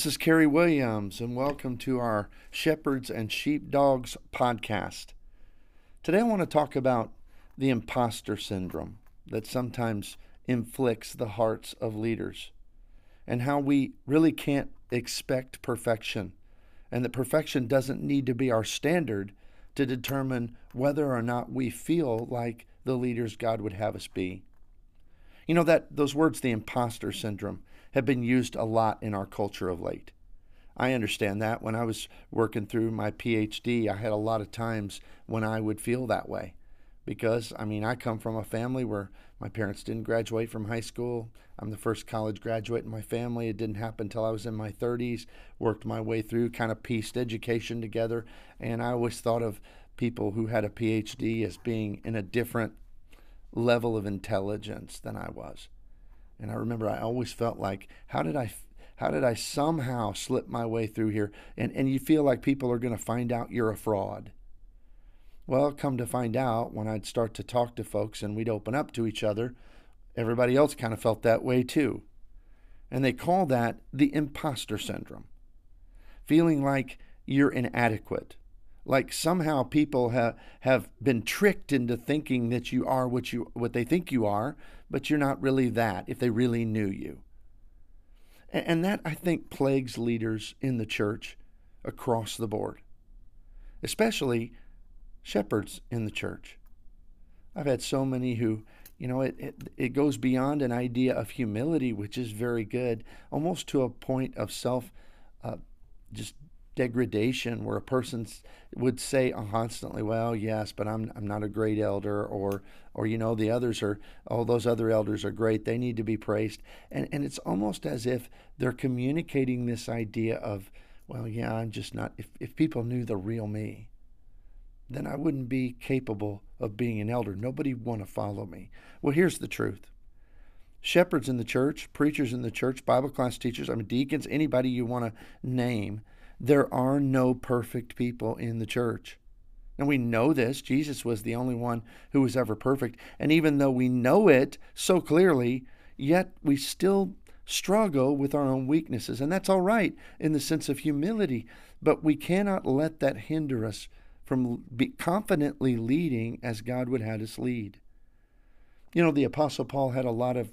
This is Kerry Williams, and welcome to our Shepherds and Sheepdogs podcast. Today, I want to talk about the imposter syndrome that sometimes inflicts the hearts of leaders and how we really can't expect perfection, and that perfection doesn't need to be our standard to determine whether or not we feel like the leaders God would have us be. You know that those words, the imposter syndrome, have been used a lot in our culture of late. I understand that. When I was working through my PhD, I had a lot of times when I would feel that way. Because, I mean, I come from a family where my parents didn't graduate from high school. I'm the first college graduate in my family. It didn't happen until I was in my 30s. Worked my way through, kind of pieced education together. And I always thought of people who had a PhD as being in a different level of intelligence than I was. And I remember I always felt like, how did I, how did I somehow slip my way through here? And and you feel like people are going to find out you're a fraud. Well, come to find out, when I'd start to talk to folks and we'd open up to each other, everybody else kind of felt that way too. And they call that the imposter syndrome. Feeling like you're inadequate, like somehow people have have been tricked into thinking that you are what you what they think you are, but you're not really that if they really knew you. And, that I think plagues leaders in the church across the board, especially shepherds in the church. I've had so many who, you know, it, it, it goes beyond an idea of humility, which is very good, almost to a point of self, uh, just degradation where a person would say constantly, "Well, yes, but I'm I'm not a great elder," or or you know the others are, "Oh, those other elders are great; they need to be praised," and and it's almost as if they're communicating this idea of, "Well, yeah, I'm just not." If if people knew the real me, then I wouldn't be capable of being an elder. Nobody would want to follow me. Well, here's the truth. Shepherds in the church, preachers in the church, Bible class teachers, I mean deacons, anybody you want to name, there are no perfect people in the church. And we know this. Jesus was the only one who was ever perfect. And even though we know it so clearly, yet we still struggle with our own weaknesses. And that's all right in the sense of humility. But we cannot let that hinder us from confidently leading as God would have us lead. You know, the Apostle Paul had a lot of,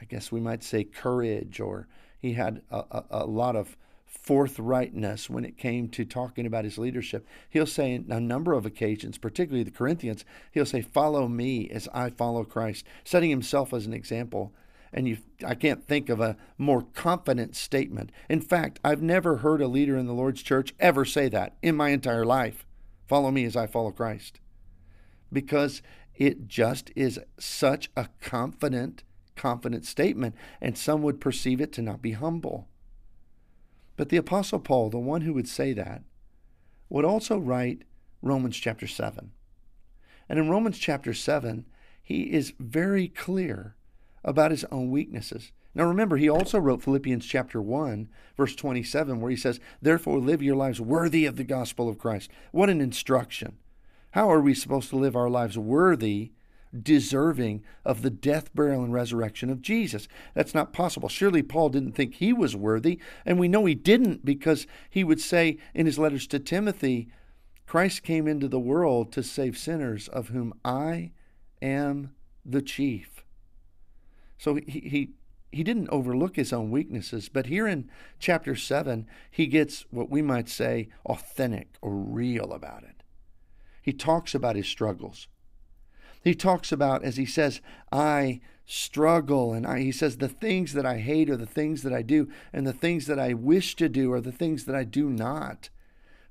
I guess we might say, courage, or he had a, a, a lot of forthrightness when it came to talking about his leadership. He'll say on a number of occasions, particularly the Corinthians, he'll say, Follow me as I follow Christ, setting himself as an example. And you, I can't think of a more confident statement. In fact, I've never heard a leader in the Lord's church ever say that in my entire life. Follow me as I follow Christ. Because it just is such a confident, confident statement, and some would perceive it to not be humble. But the Apostle Paul, the one who would say that, would also write Romans chapter 7. And in Romans chapter 7, he is very clear about his own weaknesses. Now remember, he also wrote Philippians chapter 1, verse 27, where he says, Therefore live your lives worthy of the gospel of Christ. What an instruction. How are we supposed to live our lives worthy deserving of the death, burial, and resurrection of Jesus. That's not possible. Surely Paul didn't think he was worthy, and we know he didn't because he would say in his letters to Timothy, Christ came into the world to save sinners, of whom I am the chief. So he, he, he didn't overlook his own weaknesses, but here in chapter 7, he gets what we might say authentic or real about it. He talks about his struggles. He talks about, as he says, I struggle. And I, he says, the things that I hate are the things that I do, and the things that I wish to do are the things that I do not.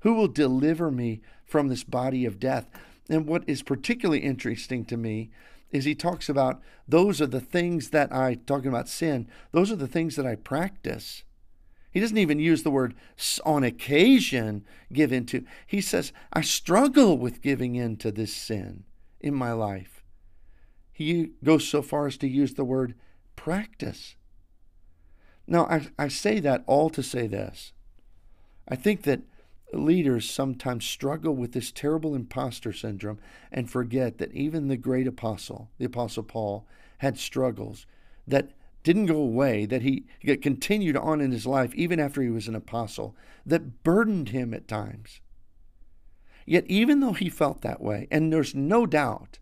Who will deliver me from this body of death? And what is particularly interesting to me is he talks about those are the things that I, talking about sin, those are the things that I practice. He doesn't even use the word on occasion give into. He says, I struggle with giving in to this sin in my life. He goes so far as to use the word practice. Now, I, I say that all to say this. I think that leaders sometimes struggle with this terrible imposter syndrome and forget that even the great apostle, the apostle Paul, had struggles that didn't go away, that he continued on in his life even after he was an apostle, that burdened him at times. Yet, even though he felt that way, and there's no doubt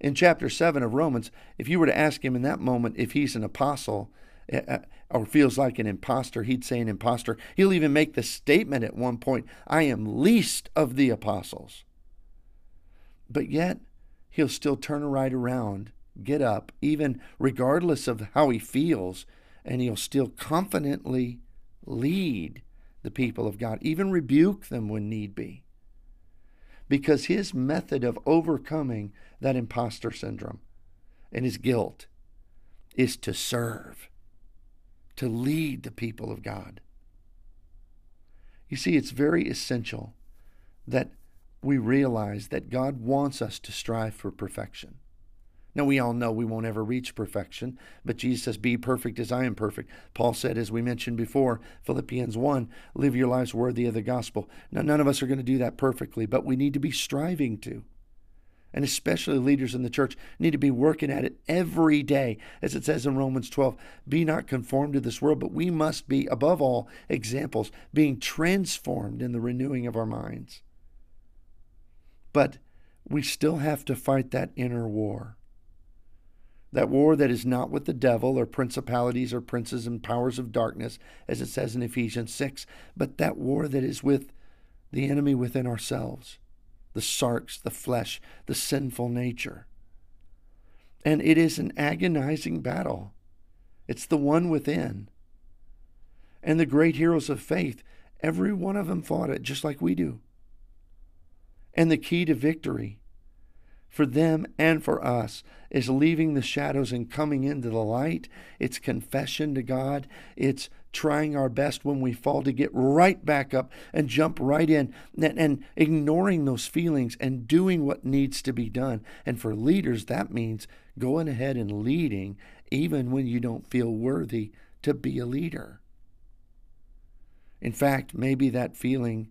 in chapter 7 of Romans, if you were to ask him in that moment if he's an apostle eh, eh, or feels like an impostor, he'd say an impostor. He'll even make the statement at one point I am least of the apostles. But yet, he'll still turn right around get up, even regardless of how he feels, and he'll still confidently lead the people of God, even rebuke them when need be. Because his method of overcoming that imposter syndrome and his guilt is to serve, to lead the people of God. You see, it's very essential that we realize that God wants us to strive for perfection. Now, we all know we won't ever reach perfection, but Jesus says, Be perfect as I am perfect. Paul said, as we mentioned before, Philippians 1, live your lives worthy of the gospel. Now, none of us are going to do that perfectly, but we need to be striving to. And especially leaders in the church need to be working at it every day. As it says in Romans 12, be not conformed to this world, but we must be, above all, examples, being transformed in the renewing of our minds. But we still have to fight that inner war. That war that is not with the devil or principalities or princes and powers of darkness, as it says in Ephesians 6, but that war that is with the enemy within ourselves, the sarx, the flesh, the sinful nature. And it is an agonizing battle. It's the one within. And the great heroes of faith, every one of them fought it just like we do. And the key to victory for them and for us is leaving the shadows and coming into the light. It's confession to God. It's trying our best when we fall to get right back up and jump right in and, and, ignoring those feelings and doing what needs to be done. And for leaders, that means going ahead and leading even when you don't feel worthy to be a leader. In fact, maybe that feeling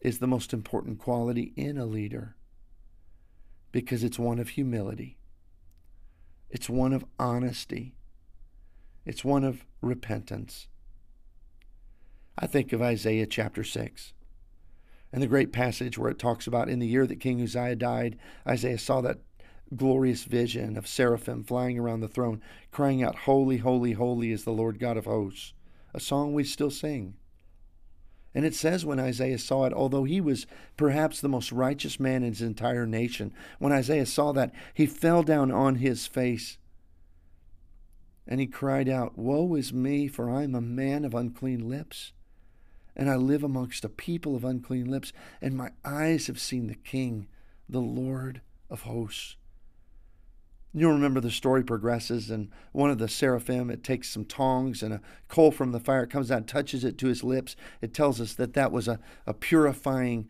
is the most important quality in a leader because it's one of humility, it's one of honesty, it's one of repentance. I think of Isaiah chapter 6 and the great passage where it talks about in the year that King Uzziah died, Isaiah saw that glorious vision of seraphim flying around the throne, crying out, Holy, holy, holy is the Lord God of hosts, a song we still sing. And it says when Isaiah saw it, although he was perhaps the most righteous man in his entire nation, when Isaiah saw that, he fell down on his face and he cried out, Woe is me, for I am a man of unclean lips, and I live amongst a people of unclean lips, and my eyes have seen the King, the Lord of hosts. You'll remember the story progresses, and one of the seraphim, it takes some tongs and a coal from the fire, it comes out, touches it to his lips. It tells us that that was a, a purifying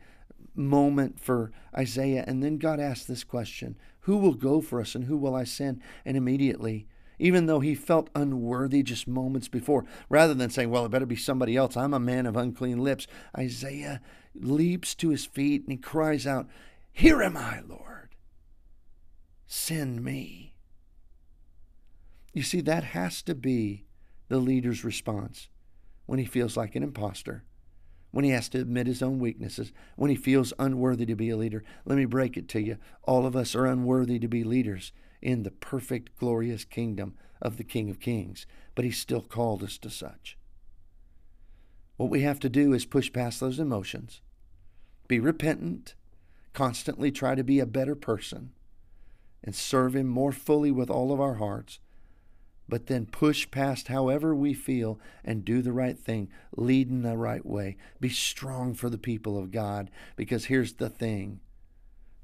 moment for Isaiah. And then God asked this question Who will go for us, and who will I send? And immediately, even though he felt unworthy just moments before, rather than saying, Well, it better be somebody else, I'm a man of unclean lips, Isaiah leaps to his feet and he cries out, Here am I, Lord. Send me. You see, that has to be the leader's response when he feels like an impostor, when he has to admit his own weaknesses, when he feels unworthy to be a leader. Let me break it to you. All of us are unworthy to be leaders in the perfect, glorious kingdom of the King of Kings, but he still called us to such. What we have to do is push past those emotions, be repentant, constantly try to be a better person, and serve Him more fully with all of our hearts, but then push past however we feel and do the right thing, lead in the right way. Be strong for the people of God, because here's the thing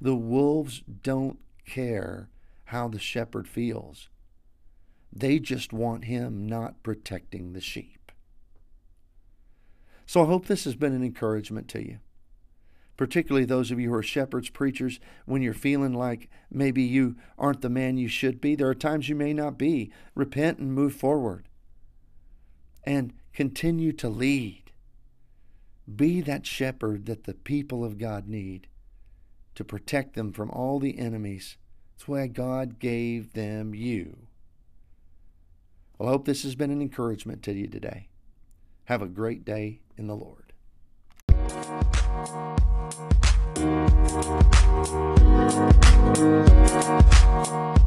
the wolves don't care how the shepherd feels, they just want him not protecting the sheep. So I hope this has been an encouragement to you particularly those of you who are shepherds, preachers, when you're feeling like maybe you aren't the man you should be. There are times you may not be. Repent and move forward. And continue to lead. Be that shepherd that the people of God need to protect them from all the enemies. That's why God gave them you. Well, I hope this has been an encouragement to you today. Have a great day in the Lord. Thank you.